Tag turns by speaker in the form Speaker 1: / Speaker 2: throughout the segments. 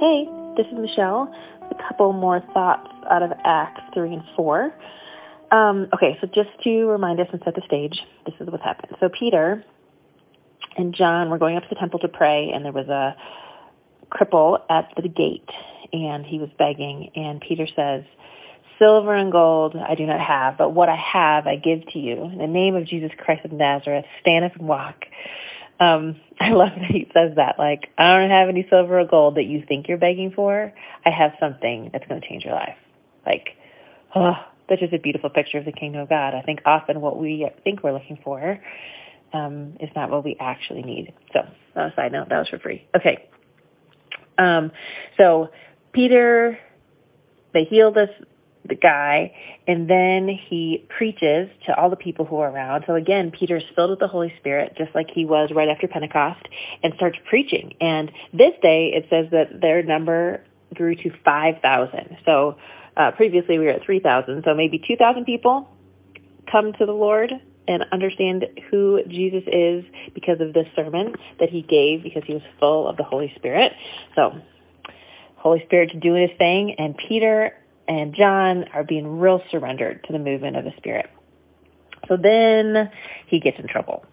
Speaker 1: Hey, this is Michelle. A couple more thoughts out of Acts 3 and 4. Um, okay, so just to remind us and set the stage, this is what happened. So Peter and John were going up to the temple to pray, and there was a cripple at the gate, and he was begging. And Peter says, Silver and gold I do not have, but what I have I give to you. In the name of Jesus Christ of Nazareth, stand up and walk. Um, I love that he says that. Like, I don't have any silver or gold that you think you're begging for. I have something that's going to change your life. Like, oh, that's just a beautiful picture of the kingdom of God. I think often what we think we're looking for um, is not what we actually need. So, a side note, that was for free. Okay. Um, so, Peter, they heal this the guy, and then he preaches to all the people who are around. So again, Peter's filled with the Holy Spirit, just like he was right after Pentecost, and starts preaching. And this day, it says that their number grew to 5,000. So uh, previously we were at 3,000. So maybe 2,000 people come to the Lord and understand who Jesus is because of this sermon that he gave because he was full of the Holy Spirit. So Holy Spirit's doing his thing, and Peter and John are being real surrendered to the movement of the Spirit. So then he gets in trouble.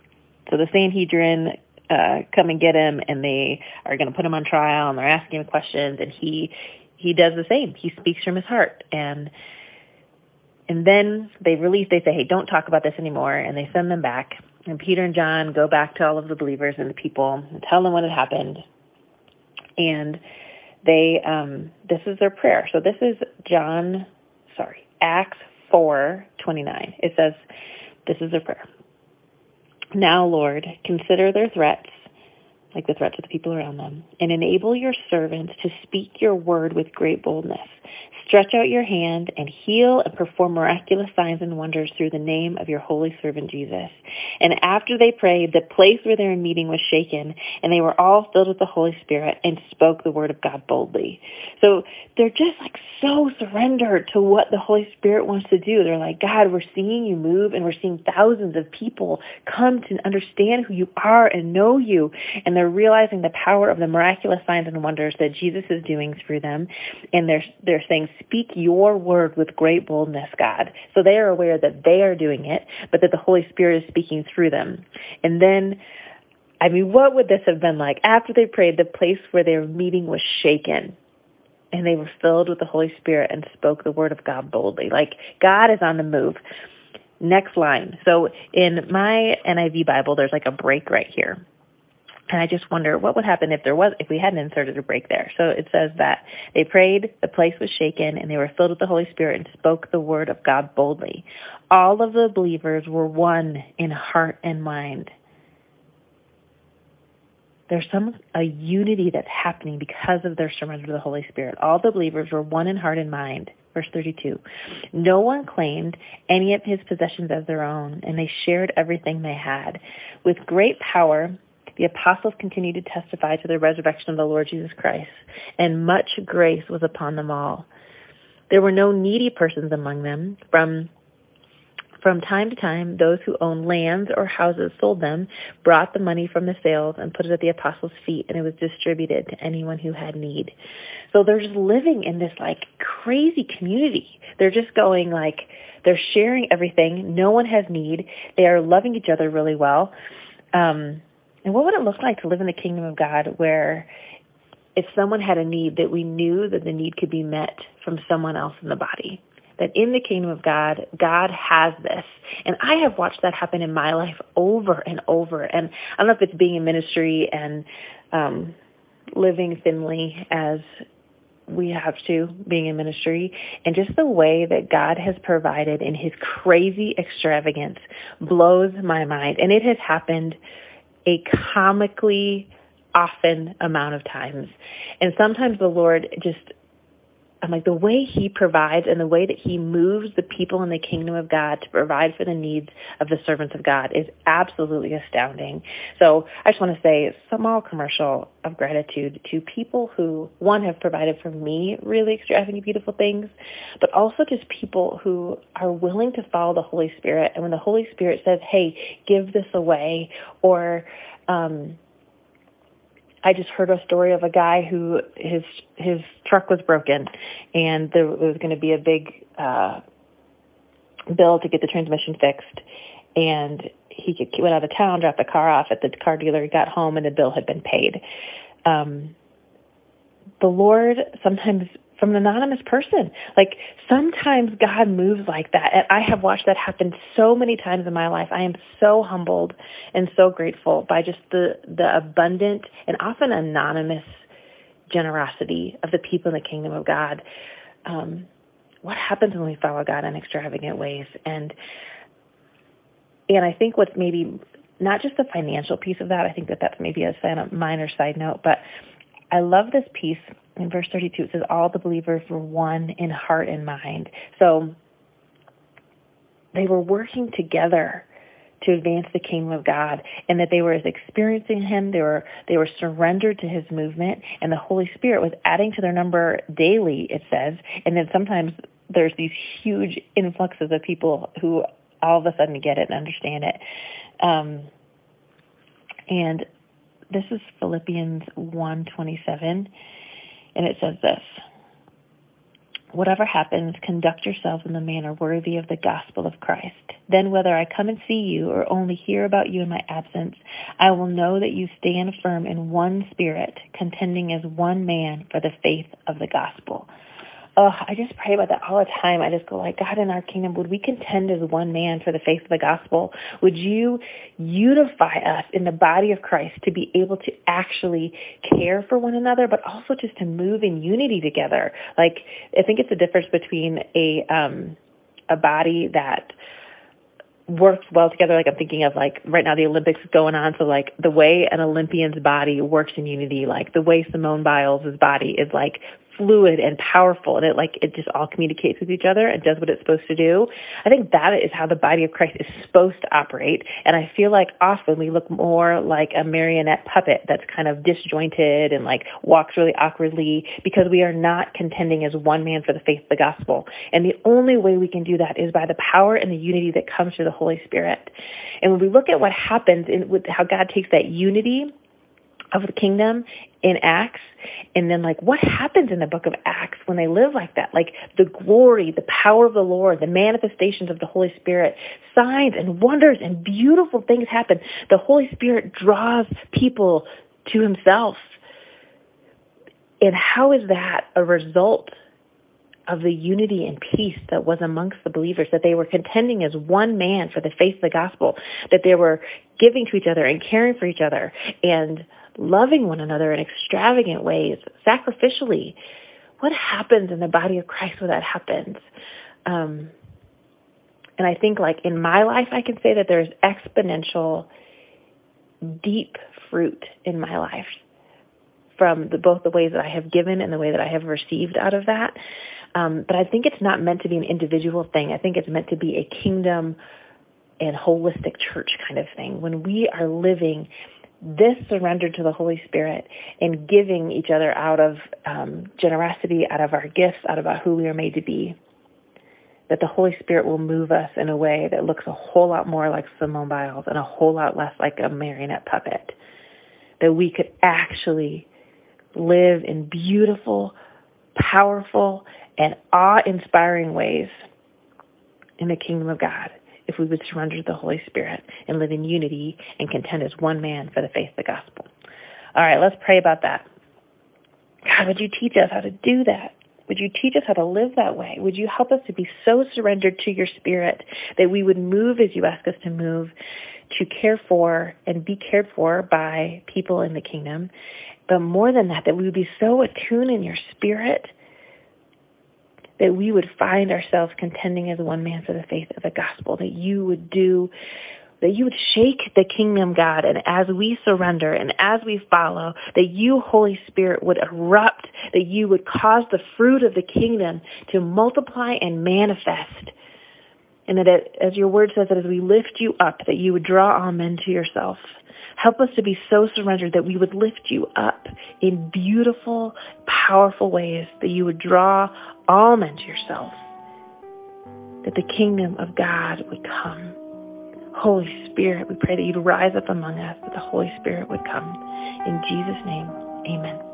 Speaker 1: So the Sanhedrin uh, come and get him, and they are going to put him on trial, and they're asking him questions, and he he does the same. He speaks from his heart, and and then they release. They say, "Hey, don't talk about this anymore," and they send them back. And Peter and John go back to all of the believers and the people and tell them what had happened. And they um, this is their prayer. So this is John, sorry, Acts four twenty nine. It says, "This is their prayer." Now, Lord, consider their threats, like the threats of the people around them, and enable your servants to speak your word with great boldness. Stretch out your hand and heal and perform miraculous signs and wonders through the name of your holy servant Jesus. And after they prayed, the place where they were in meeting was shaken, and they were all filled with the Holy Spirit and spoke the word of God boldly. So they're just like so surrendered to what the Holy Spirit wants to do. They're like, God, we're seeing you move, and we're seeing thousands of people come to understand who you are and know you. And they're realizing the power of the miraculous signs and wonders that Jesus is doing through them. And they're, they're saying, Speak your word with great boldness, God. So they are aware that they are doing it, but that the Holy Spirit is speaking through them. And then, I mean, what would this have been like? After they prayed, the place where they were meeting was shaken. And they were filled with the Holy Spirit and spoke the word of God boldly. Like, God is on the move. Next line. So in my NIV Bible, there's like a break right here. And I just wonder what would happen if there was if we hadn't inserted a break there. So it says that they prayed, the place was shaken, and they were filled with the Holy Spirit and spoke the word of God boldly. All of the believers were one in heart and mind. There's some a unity that's happening because of their surrender to the Holy Spirit. All the believers were one in heart and mind. Verse 32. No one claimed any of his possessions as their own, and they shared everything they had. With great power, the apostles continued to testify to the resurrection of the Lord Jesus Christ, and much grace was upon them all. There were no needy persons among them. From from time to time, those who owned lands or houses sold them, brought the money from the sales, and put it at the apostles' feet, and it was distributed to anyone who had need. So they're just living in this like crazy community. They're just going like, they're sharing everything. No one has need. They are loving each other really well. Um, and what would it look like to live in the kingdom of God where if someone had a need that we knew that the need could be met from someone else in the body? That in the kingdom of God, God has this. And I have watched that happen in my life over and over. And I don't know if it's being in ministry and um, living thinly as we have to being in ministry and just the way that God has provided in his crazy extravagance blows my mind and it has happened a comically often amount of times. And sometimes the Lord just I'm like the way he provides and the way that he moves the people in the kingdom of God to provide for the needs of the servants of God is absolutely astounding. So I just want to say a small commercial of gratitude to people who one have provided for me really extravagant beautiful things, but also just people who are willing to follow the Holy Spirit and when the Holy Spirit says, "Hey, give this away," or um I just heard a story of a guy who his his truck was broken, and there was going to be a big uh, bill to get the transmission fixed, and he went out of town, dropped the car off at the car dealer, he got home, and the bill had been paid. Um, the Lord sometimes from an anonymous person. Like sometimes God moves like that. And I have watched that happen so many times in my life. I am so humbled and so grateful by just the the abundant and often anonymous generosity of the people in the kingdom of God. Um, what happens when we follow God in extravagant ways? And and I think what's maybe not just the financial piece of that. I think that that's maybe a minor side note, but I love this piece in verse 32. It says, All the believers were one in heart and mind. So they were working together to advance the kingdom of God and that they were experiencing him they were they were surrendered to his movement and the holy spirit was adding to their number daily it says and then sometimes there's these huge influxes of people who all of a sudden get it and understand it um, and this is Philippians 1:27 and it says this Whatever happens, conduct yourselves in the manner worthy of the gospel of Christ. Then, whether I come and see you or only hear about you in my absence, I will know that you stand firm in one spirit, contending as one man for the faith of the gospel oh, I just pray about that all the time. I just go like, God, in our kingdom, would we contend as one man for the faith of the gospel? Would you unify us in the body of Christ to be able to actually care for one another, but also just to move in unity together? Like, I think it's the difference between a um, a body that works well together. Like I'm thinking of like right now the Olympics is going on, so like the way an Olympian's body works in unity, like the way Simone Biles' body is like fluid and powerful and it like it just all communicates with each other and does what it's supposed to do. I think that is how the body of Christ is supposed to operate. And I feel like often we look more like a marionette puppet that's kind of disjointed and like walks really awkwardly because we are not contending as one man for the faith of the gospel. And the only way we can do that is by the power and the unity that comes through the Holy Spirit. And when we look at what happens in with how God takes that unity of the kingdom in Acts. And then like what happens in the book of Acts when they live like that? Like the glory the power of the Lord the manifestations of the Holy Spirit signs and wonders and beautiful things happen. The Holy Spirit draws people to himself. And how is that a result of the unity and peace that was amongst the believers, that they were contending as one man for the faith of the gospel, that they were giving to each other and caring for each other. And loving one another in extravagant ways, sacrificially. What happens in the body of Christ when that happens? Um, and I think, like in my life, I can say that there's exponential, deep fruit in my life from the, both the ways that I have given and the way that I have received out of that. Um, but I think it's not meant to be an individual thing. I think it's meant to be a kingdom and holistic church kind of thing. When we are living this surrender to the Holy Spirit and giving each other out of um, generosity, out of our gifts, out of who we are made to be, that the Holy Spirit will move us in a way that looks a whole lot more like Simone Biles and a whole lot less like a marionette puppet. That we could actually live in beautiful, powerful, and awe inspiring ways in the kingdom of God if we would surrender to the Holy Spirit and live in unity and contend as one man for the faith of the gospel. All right, let's pray about that. God, would you teach us how to do that? Would you teach us how to live that way? Would you help us to be so surrendered to your spirit that we would move as you ask us to move, to care for and be cared for by people in the kingdom? But more than that, that we would be so attuned in your spirit that we would find ourselves contending as one man for the faith of the gospel, that you would do, that you would shake the kingdom, God, and as we surrender and as we follow, that you, Holy Spirit, would erupt, that you would cause the fruit of the kingdom to multiply and manifest. And that, as your word says, that as we lift you up, that you would draw all men to yourself. Help us to be so surrendered that we would lift you up in beautiful, powerful ways, that you would draw all men to yourself, that the kingdom of God would come. Holy Spirit, we pray that you'd rise up among us, that the Holy Spirit would come. In Jesus' name, amen.